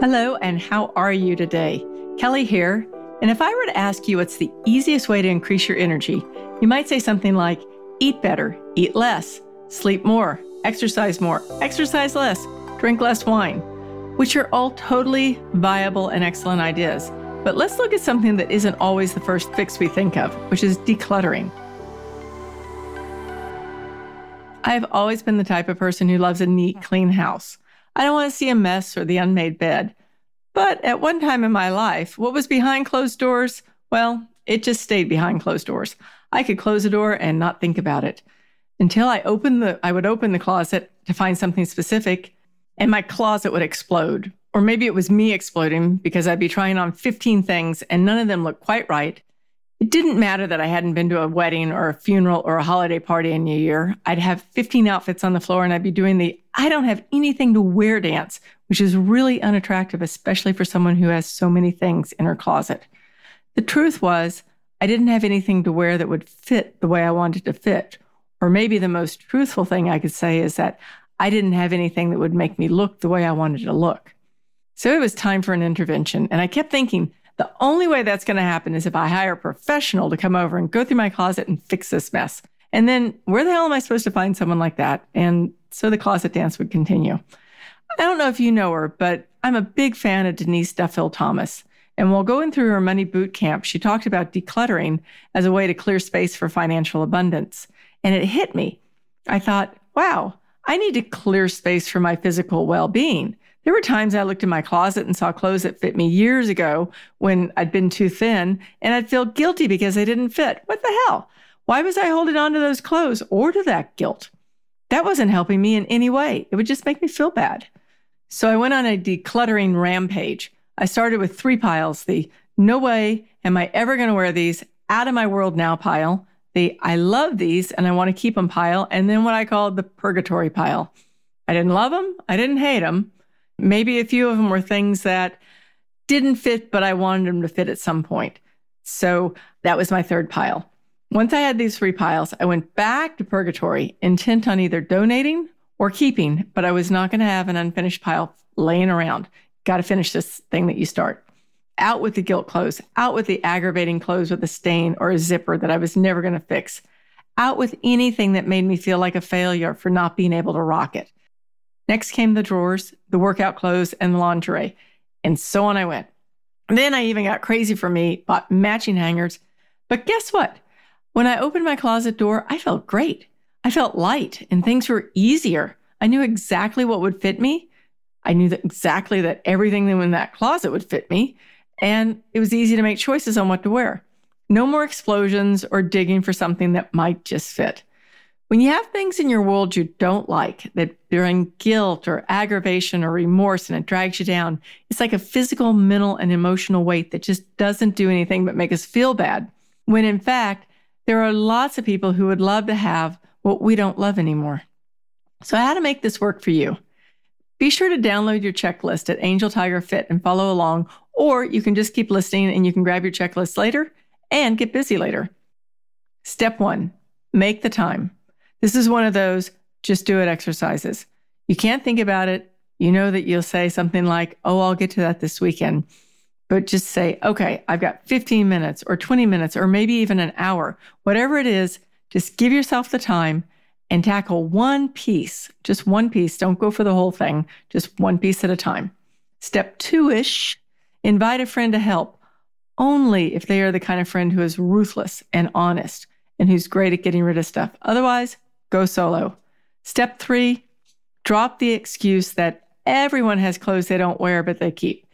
Hello, and how are you today? Kelly here. And if I were to ask you what's the easiest way to increase your energy, you might say something like eat better, eat less, sleep more, exercise more, exercise less, drink less wine, which are all totally viable and excellent ideas. But let's look at something that isn't always the first fix we think of, which is decluttering. I've always been the type of person who loves a neat, clean house. I don't want to see a mess or the unmade bed. But at one time in my life, what was behind closed doors? Well, it just stayed behind closed doors. I could close a door and not think about it until I opened the I would open the closet to find something specific and my closet would explode. Or maybe it was me exploding because I'd be trying on 15 things and none of them looked quite right. It didn't matter that I hadn't been to a wedding or a funeral or a holiday party in a year. I'd have 15 outfits on the floor and I'd be doing the I don't have anything to wear dance, which is really unattractive, especially for someone who has so many things in her closet. The truth was, I didn't have anything to wear that would fit the way I wanted to fit. Or maybe the most truthful thing I could say is that I didn't have anything that would make me look the way I wanted to look. So it was time for an intervention. And I kept thinking, the only way that's going to happen is if I hire a professional to come over and go through my closet and fix this mess. And then where the hell am I supposed to find someone like that? And so the closet dance would continue. I don't know if you know her, but I'm a big fan of Denise Duffield Thomas. And while going through her money boot camp, she talked about decluttering as a way to clear space for financial abundance. And it hit me. I thought, wow, I need to clear space for my physical well being. There were times I looked in my closet and saw clothes that fit me years ago when I'd been too thin, and I'd feel guilty because they didn't fit. What the hell? Why was I holding on to those clothes or to that guilt? That wasn't helping me in any way. It would just make me feel bad. So I went on a decluttering rampage. I started with three piles the no way am I ever going to wear these out of my world now pile, the I love these and I want to keep them pile, and then what I called the purgatory pile. I didn't love them, I didn't hate them, Maybe a few of them were things that didn't fit, but I wanted them to fit at some point. So that was my third pile. Once I had these three piles, I went back to purgatory, intent on either donating or keeping, but I was not going to have an unfinished pile laying around. Got to finish this thing that you start. Out with the guilt clothes, out with the aggravating clothes with a stain or a zipper that I was never going to fix, out with anything that made me feel like a failure for not being able to rock it. Next came the drawers, the workout clothes, and the lingerie. And so on I went. then I even got crazy for me, bought matching hangers. But guess what? When I opened my closet door, I felt great. I felt light and things were easier. I knew exactly what would fit me. I knew that exactly that everything in that closet would fit me. And it was easy to make choices on what to wear. No more explosions or digging for something that might just fit. When you have things in your world you don't like that bring guilt or aggravation or remorse and it drags you down, it's like a physical, mental, and emotional weight that just doesn't do anything but make us feel bad. When in fact, there are lots of people who would love to have what we don't love anymore. So, how to make this work for you? Be sure to download your checklist at Angel Tiger Fit and follow along, or you can just keep listening and you can grab your checklist later and get busy later. Step one make the time. This is one of those just do it exercises. You can't think about it. You know that you'll say something like, oh, I'll get to that this weekend. But just say, okay, I've got 15 minutes or 20 minutes or maybe even an hour, whatever it is, just give yourself the time and tackle one piece, just one piece. Don't go for the whole thing, just one piece at a time. Step two ish, invite a friend to help only if they are the kind of friend who is ruthless and honest and who's great at getting rid of stuff. Otherwise, go solo. Step three, drop the excuse that everyone has clothes they don't wear but they keep.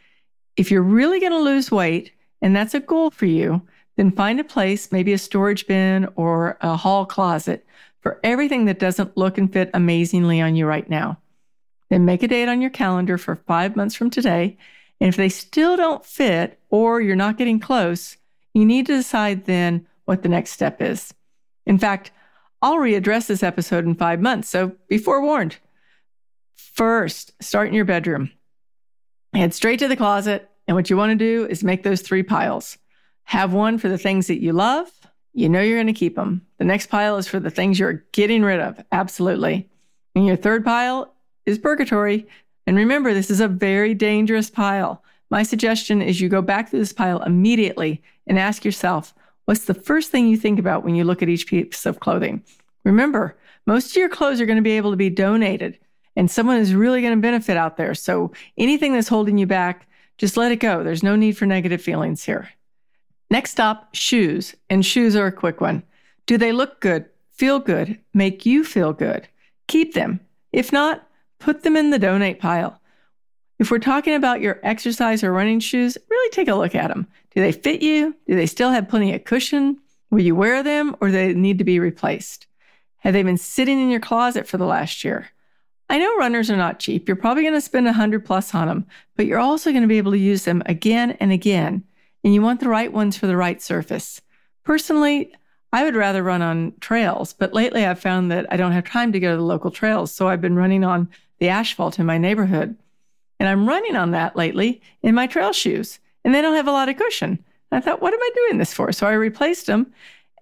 If you're really going to lose weight, and that's a goal for you, then find a place, maybe a storage bin or a hall closet, for everything that doesn't look and fit amazingly on you right now. Then make a date on your calendar for five months from today. And if they still don't fit or you're not getting close, you need to decide then what the next step is. In fact, I'll readdress this episode in five months, so be forewarned. First, start in your bedroom. Head straight to the closet, and what you want to do is make those three piles. Have one for the things that you love, you know you're going to keep them. The next pile is for the things you're getting rid of, absolutely. And your third pile is purgatory, And remember, this is a very dangerous pile. My suggestion is you go back to this pile immediately and ask yourself, what's the first thing you think about when you look at each piece of clothing? Remember, most of your clothes are going to be able to be donated, and someone is really going to benefit out there. So anything that's holding you back, just let it go. There's no need for negative feelings here. Next stop, shoes. And shoes are a quick one. Do they look good, feel good, make you feel good? Keep them. If not, put them in the donate pile. If we're talking about your exercise or running shoes, really take a look at them. Do they fit you? Do they still have plenty of cushion? Will you wear them or do they need to be replaced? Have they been sitting in your closet for the last year? I know runners are not cheap. You're probably going to spend a hundred plus on them, but you're also going to be able to use them again and again. And you want the right ones for the right surface. Personally, I would rather run on trails, but lately I've found that I don't have time to go to the local trails. So I've been running on the asphalt in my neighborhood. And I'm running on that lately in my trail shoes, and they don't have a lot of cushion. I thought, what am I doing this for? So I replaced them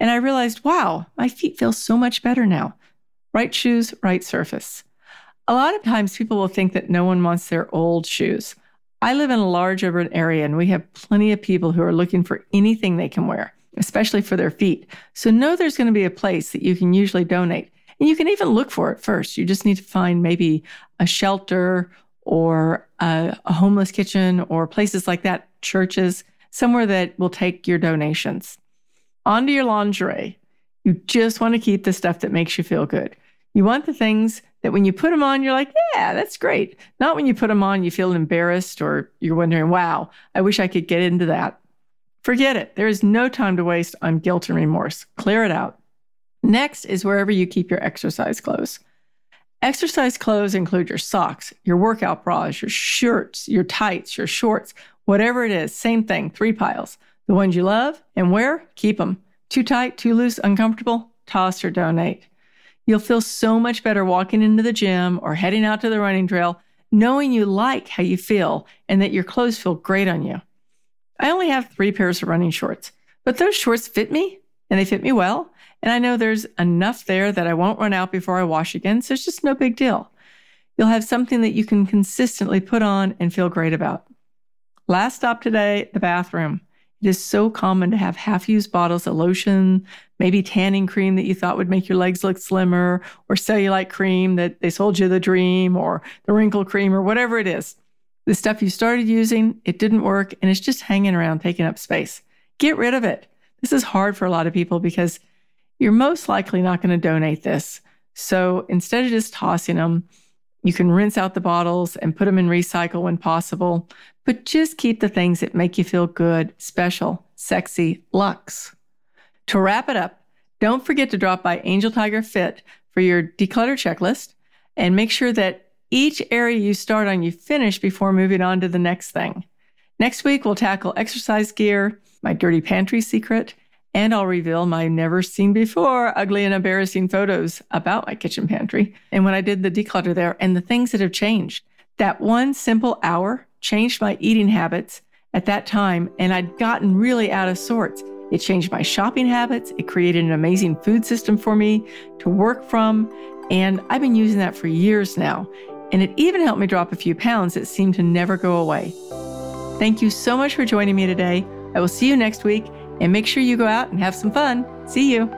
and I realized, wow, my feet feel so much better now. Right shoes, right surface. A lot of times people will think that no one wants their old shoes. I live in a large urban area and we have plenty of people who are looking for anything they can wear, especially for their feet. So know there's going to be a place that you can usually donate. And you can even look for it first. You just need to find maybe a shelter or a, a homeless kitchen or places like that, churches, somewhere that will take your donations onto your lingerie. You just want to keep the stuff that makes you feel good. You want the things that when you put them on, you're like, yeah, that's great. Not when you put them on, you feel embarrassed or you're wondering, wow, I wish I could get into that. Forget it. There is no time to waste on guilt and remorse. Clear it out. Next is wherever you keep your exercise clothes. Exercise clothes include your socks, your workout bras, your shirts, your tights, your shorts, whatever it is. Same thing, three piles. The ones you love and wear, keep them. Too tight, too loose, uncomfortable, toss or donate. You'll feel so much better walking into the gym or heading out to the running trail, knowing you like how you feel and that your clothes feel great on you. I only have three pairs of running shorts, but those shorts fit me and they fit me well. And I know there's enough there that I won't run out before I wash again, so it's just no big deal. You'll have something that you can consistently put on and feel great about. Last stop today, the bathroom. It is so common to have half used bottles of lotion, maybe tanning cream that you thought would make your legs look slimmer, or cellulite cream that they sold you the dream, or the wrinkle cream, or whatever it is. The stuff you started using, it didn't work, and it's just hanging around taking up space. Get rid of it. This is hard for a lot of people because you're most likely not going to donate this. So instead of just tossing them, you can rinse out the bottles and put them in recycle when possible, but just keep the things that make you feel good, special, sexy, luxe. To wrap it up, don't forget to drop by Angel Tiger Fit for your declutter checklist and make sure that each area you start on, you finish before moving on to the next thing. Next week, we'll tackle exercise gear, my dirty pantry secret, and I'll reveal my never seen before ugly and embarrassing photos about my kitchen pantry and when I did the declutter there and the things that have changed. That one simple hour changed my eating habits at that time, and I'd gotten really out of sorts. It changed my shopping habits. It created an amazing food system for me to work from. And I've been using that for years now. And it even helped me drop a few pounds that seemed to never go away. Thank you so much for joining me today. I will see you next week and make sure you go out and have some fun. See you.